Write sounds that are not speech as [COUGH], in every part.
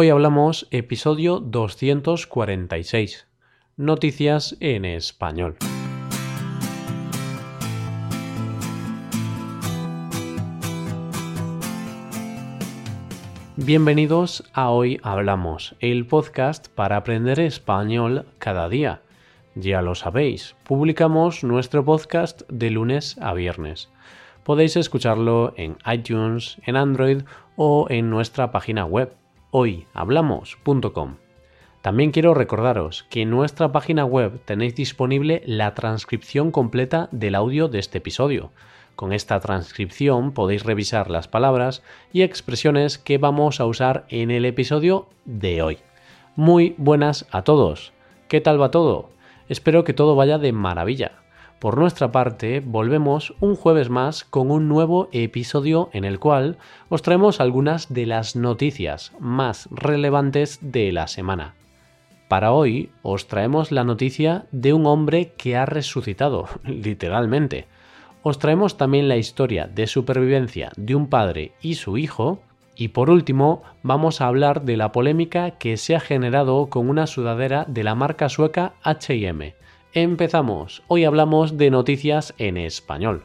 Hoy hablamos episodio 246. Noticias en español. Bienvenidos a Hoy Hablamos, el podcast para aprender español cada día. Ya lo sabéis, publicamos nuestro podcast de lunes a viernes. Podéis escucharlo en iTunes, en Android o en nuestra página web hoyhablamos.com. También quiero recordaros que en nuestra página web tenéis disponible la transcripción completa del audio de este episodio. Con esta transcripción podéis revisar las palabras y expresiones que vamos a usar en el episodio de hoy. Muy buenas a todos. ¿Qué tal va todo? Espero que todo vaya de maravilla. Por nuestra parte, volvemos un jueves más con un nuevo episodio en el cual os traemos algunas de las noticias más relevantes de la semana. Para hoy os traemos la noticia de un hombre que ha resucitado, [LAUGHS] literalmente. Os traemos también la historia de supervivencia de un padre y su hijo. Y por último, vamos a hablar de la polémica que se ha generado con una sudadera de la marca sueca HM Empezamos. Hoy hablamos de noticias en español.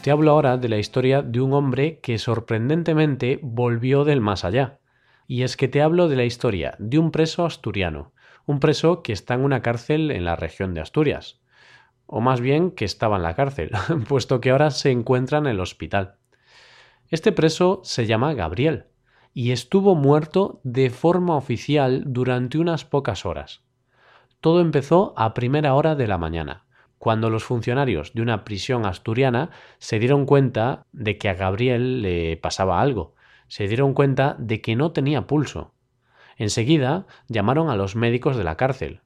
Te hablo ahora de la historia de un hombre que sorprendentemente volvió del más allá. Y es que te hablo de la historia de un preso asturiano, un preso que está en una cárcel en la región de Asturias o más bien que estaba en la cárcel, [LAUGHS] puesto que ahora se encuentra en el hospital. Este preso se llama Gabriel y estuvo muerto de forma oficial durante unas pocas horas. Todo empezó a primera hora de la mañana, cuando los funcionarios de una prisión asturiana se dieron cuenta de que a Gabriel le pasaba algo, se dieron cuenta de que no tenía pulso. Enseguida llamaron a los médicos de la cárcel,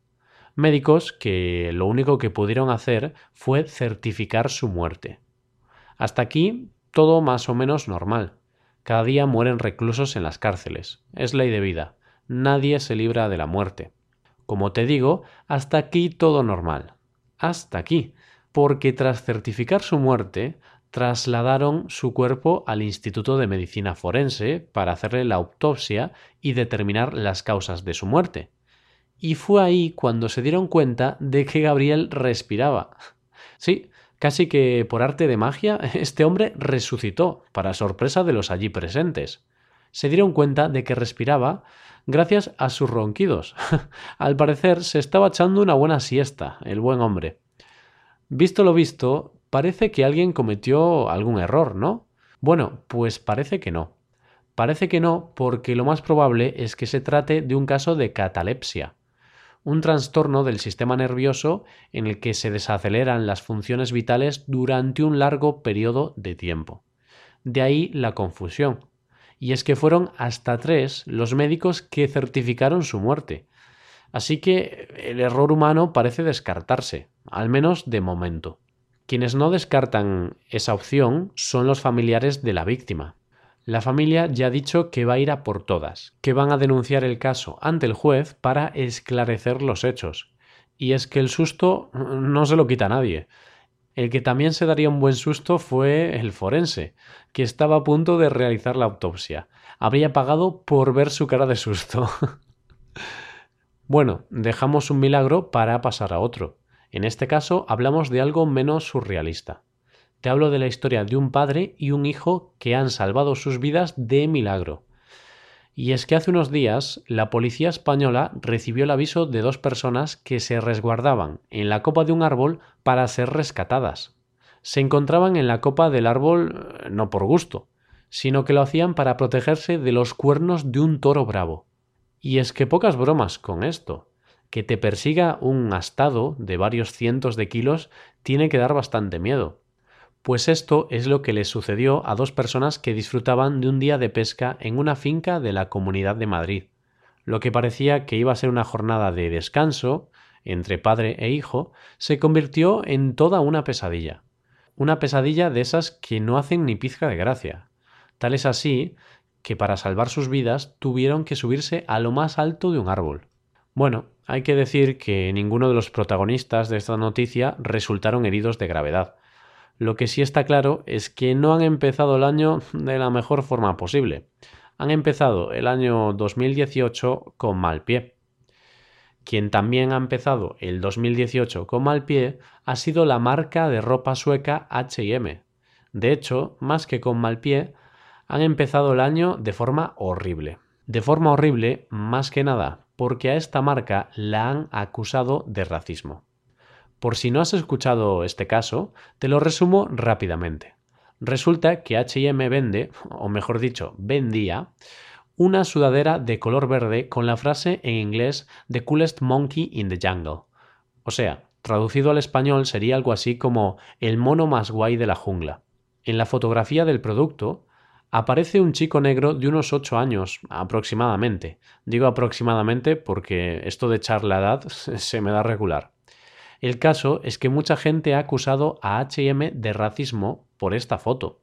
médicos que lo único que pudieron hacer fue certificar su muerte. Hasta aquí todo más o menos normal. Cada día mueren reclusos en las cárceles. Es ley de vida. Nadie se libra de la muerte. Como te digo, hasta aquí todo normal. Hasta aquí. Porque tras certificar su muerte, trasladaron su cuerpo al Instituto de Medicina Forense para hacerle la autopsia y determinar las causas de su muerte y fue ahí cuando se dieron cuenta de que Gabriel respiraba. Sí, casi que por arte de magia, [LAUGHS] este hombre resucitó, para sorpresa de los allí presentes. Se dieron cuenta de que respiraba gracias a sus ronquidos. [LAUGHS] Al parecer se estaba echando una buena siesta, el buen hombre. Visto lo visto, parece que alguien cometió algún error, ¿no? Bueno, pues parece que no. Parece que no, porque lo más probable es que se trate de un caso de catalepsia un trastorno del sistema nervioso en el que se desaceleran las funciones vitales durante un largo periodo de tiempo. De ahí la confusión. Y es que fueron hasta tres los médicos que certificaron su muerte. Así que el error humano parece descartarse, al menos de momento. Quienes no descartan esa opción son los familiares de la víctima, la familia ya ha dicho que va a ir a por todas, que van a denunciar el caso ante el juez para esclarecer los hechos. Y es que el susto no se lo quita a nadie. El que también se daría un buen susto fue el forense, que estaba a punto de realizar la autopsia. Habría pagado por ver su cara de susto. [LAUGHS] bueno, dejamos un milagro para pasar a otro. En este caso hablamos de algo menos surrealista. Te hablo de la historia de un padre y un hijo que han salvado sus vidas de milagro. Y es que hace unos días la policía española recibió el aviso de dos personas que se resguardaban en la copa de un árbol para ser rescatadas. Se encontraban en la copa del árbol eh, no por gusto, sino que lo hacían para protegerse de los cuernos de un toro bravo. Y es que pocas bromas con esto. Que te persiga un astado de varios cientos de kilos tiene que dar bastante miedo. Pues esto es lo que les sucedió a dos personas que disfrutaban de un día de pesca en una finca de la Comunidad de Madrid. Lo que parecía que iba a ser una jornada de descanso entre padre e hijo se convirtió en toda una pesadilla. Una pesadilla de esas que no hacen ni pizca de gracia. Tal es así que para salvar sus vidas tuvieron que subirse a lo más alto de un árbol. Bueno, hay que decir que ninguno de los protagonistas de esta noticia resultaron heridos de gravedad. Lo que sí está claro es que no han empezado el año de la mejor forma posible. Han empezado el año 2018 con mal pie. Quien también ha empezado el 2018 con mal pie ha sido la marca de ropa sueca HM. De hecho, más que con mal pie, han empezado el año de forma horrible. De forma horrible, más que nada, porque a esta marca la han acusado de racismo. Por si no has escuchado este caso, te lo resumo rápidamente. Resulta que HM vende, o mejor dicho, vendía, una sudadera de color verde con la frase en inglés The coolest monkey in the jungle. O sea, traducido al español sería algo así como el mono más guay de la jungla. En la fotografía del producto aparece un chico negro de unos 8 años aproximadamente. Digo aproximadamente porque esto de echar la edad [LAUGHS] se me da regular. El caso es que mucha gente ha acusado a HM de racismo por esta foto.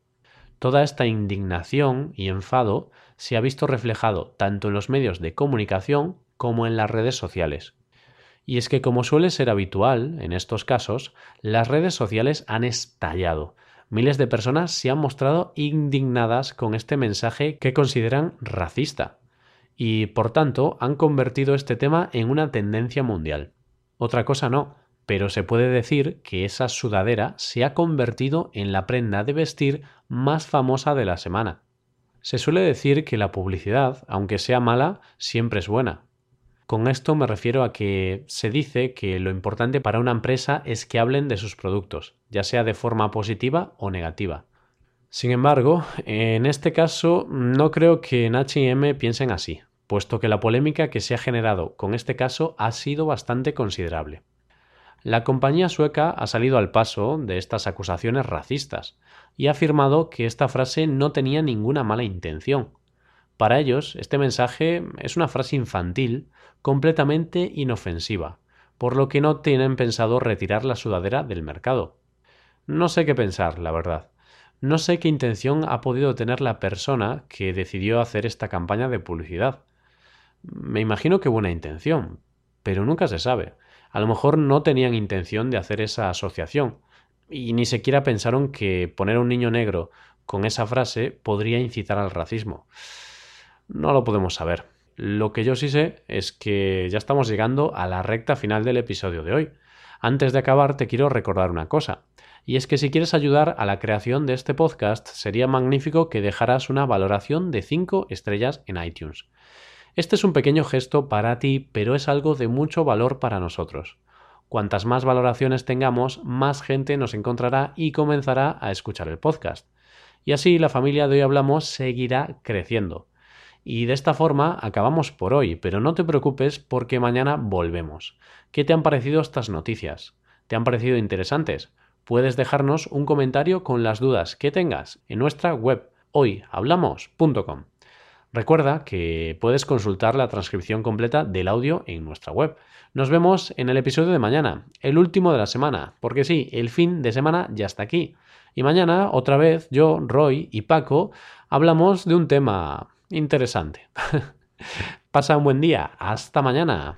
Toda esta indignación y enfado se ha visto reflejado tanto en los medios de comunicación como en las redes sociales. Y es que como suele ser habitual en estos casos, las redes sociales han estallado. Miles de personas se han mostrado indignadas con este mensaje que consideran racista y por tanto han convertido este tema en una tendencia mundial. Otra cosa no, pero se puede decir que esa sudadera se ha convertido en la prenda de vestir más famosa de la semana. Se suele decir que la publicidad, aunque sea mala, siempre es buena. Con esto me refiero a que se dice que lo importante para una empresa es que hablen de sus productos, ya sea de forma positiva o negativa. Sin embargo, en este caso no creo que en HM piensen así, puesto que la polémica que se ha generado con este caso ha sido bastante considerable. La compañía sueca ha salido al paso de estas acusaciones racistas y ha afirmado que esta frase no tenía ninguna mala intención. Para ellos, este mensaje es una frase infantil completamente inofensiva, por lo que no tienen pensado retirar la sudadera del mercado. No sé qué pensar, la verdad. No sé qué intención ha podido tener la persona que decidió hacer esta campaña de publicidad. Me imagino que buena intención, pero nunca se sabe. A lo mejor no tenían intención de hacer esa asociación y ni siquiera pensaron que poner a un niño negro con esa frase podría incitar al racismo. No lo podemos saber. Lo que yo sí sé es que ya estamos llegando a la recta final del episodio de hoy. Antes de acabar te quiero recordar una cosa, y es que si quieres ayudar a la creación de este podcast sería magnífico que dejaras una valoración de 5 estrellas en iTunes. Este es un pequeño gesto para ti, pero es algo de mucho valor para nosotros. Cuantas más valoraciones tengamos, más gente nos encontrará y comenzará a escuchar el podcast. Y así la familia de hoy hablamos seguirá creciendo. Y de esta forma acabamos por hoy, pero no te preocupes porque mañana volvemos. ¿Qué te han parecido estas noticias? ¿Te han parecido interesantes? Puedes dejarnos un comentario con las dudas que tengas en nuestra web hoyhablamos.com. Recuerda que puedes consultar la transcripción completa del audio en nuestra web. Nos vemos en el episodio de mañana, el último de la semana, porque sí, el fin de semana ya está aquí. Y mañana, otra vez, yo, Roy y Paco hablamos de un tema interesante. [LAUGHS] Pasa un buen día. Hasta mañana.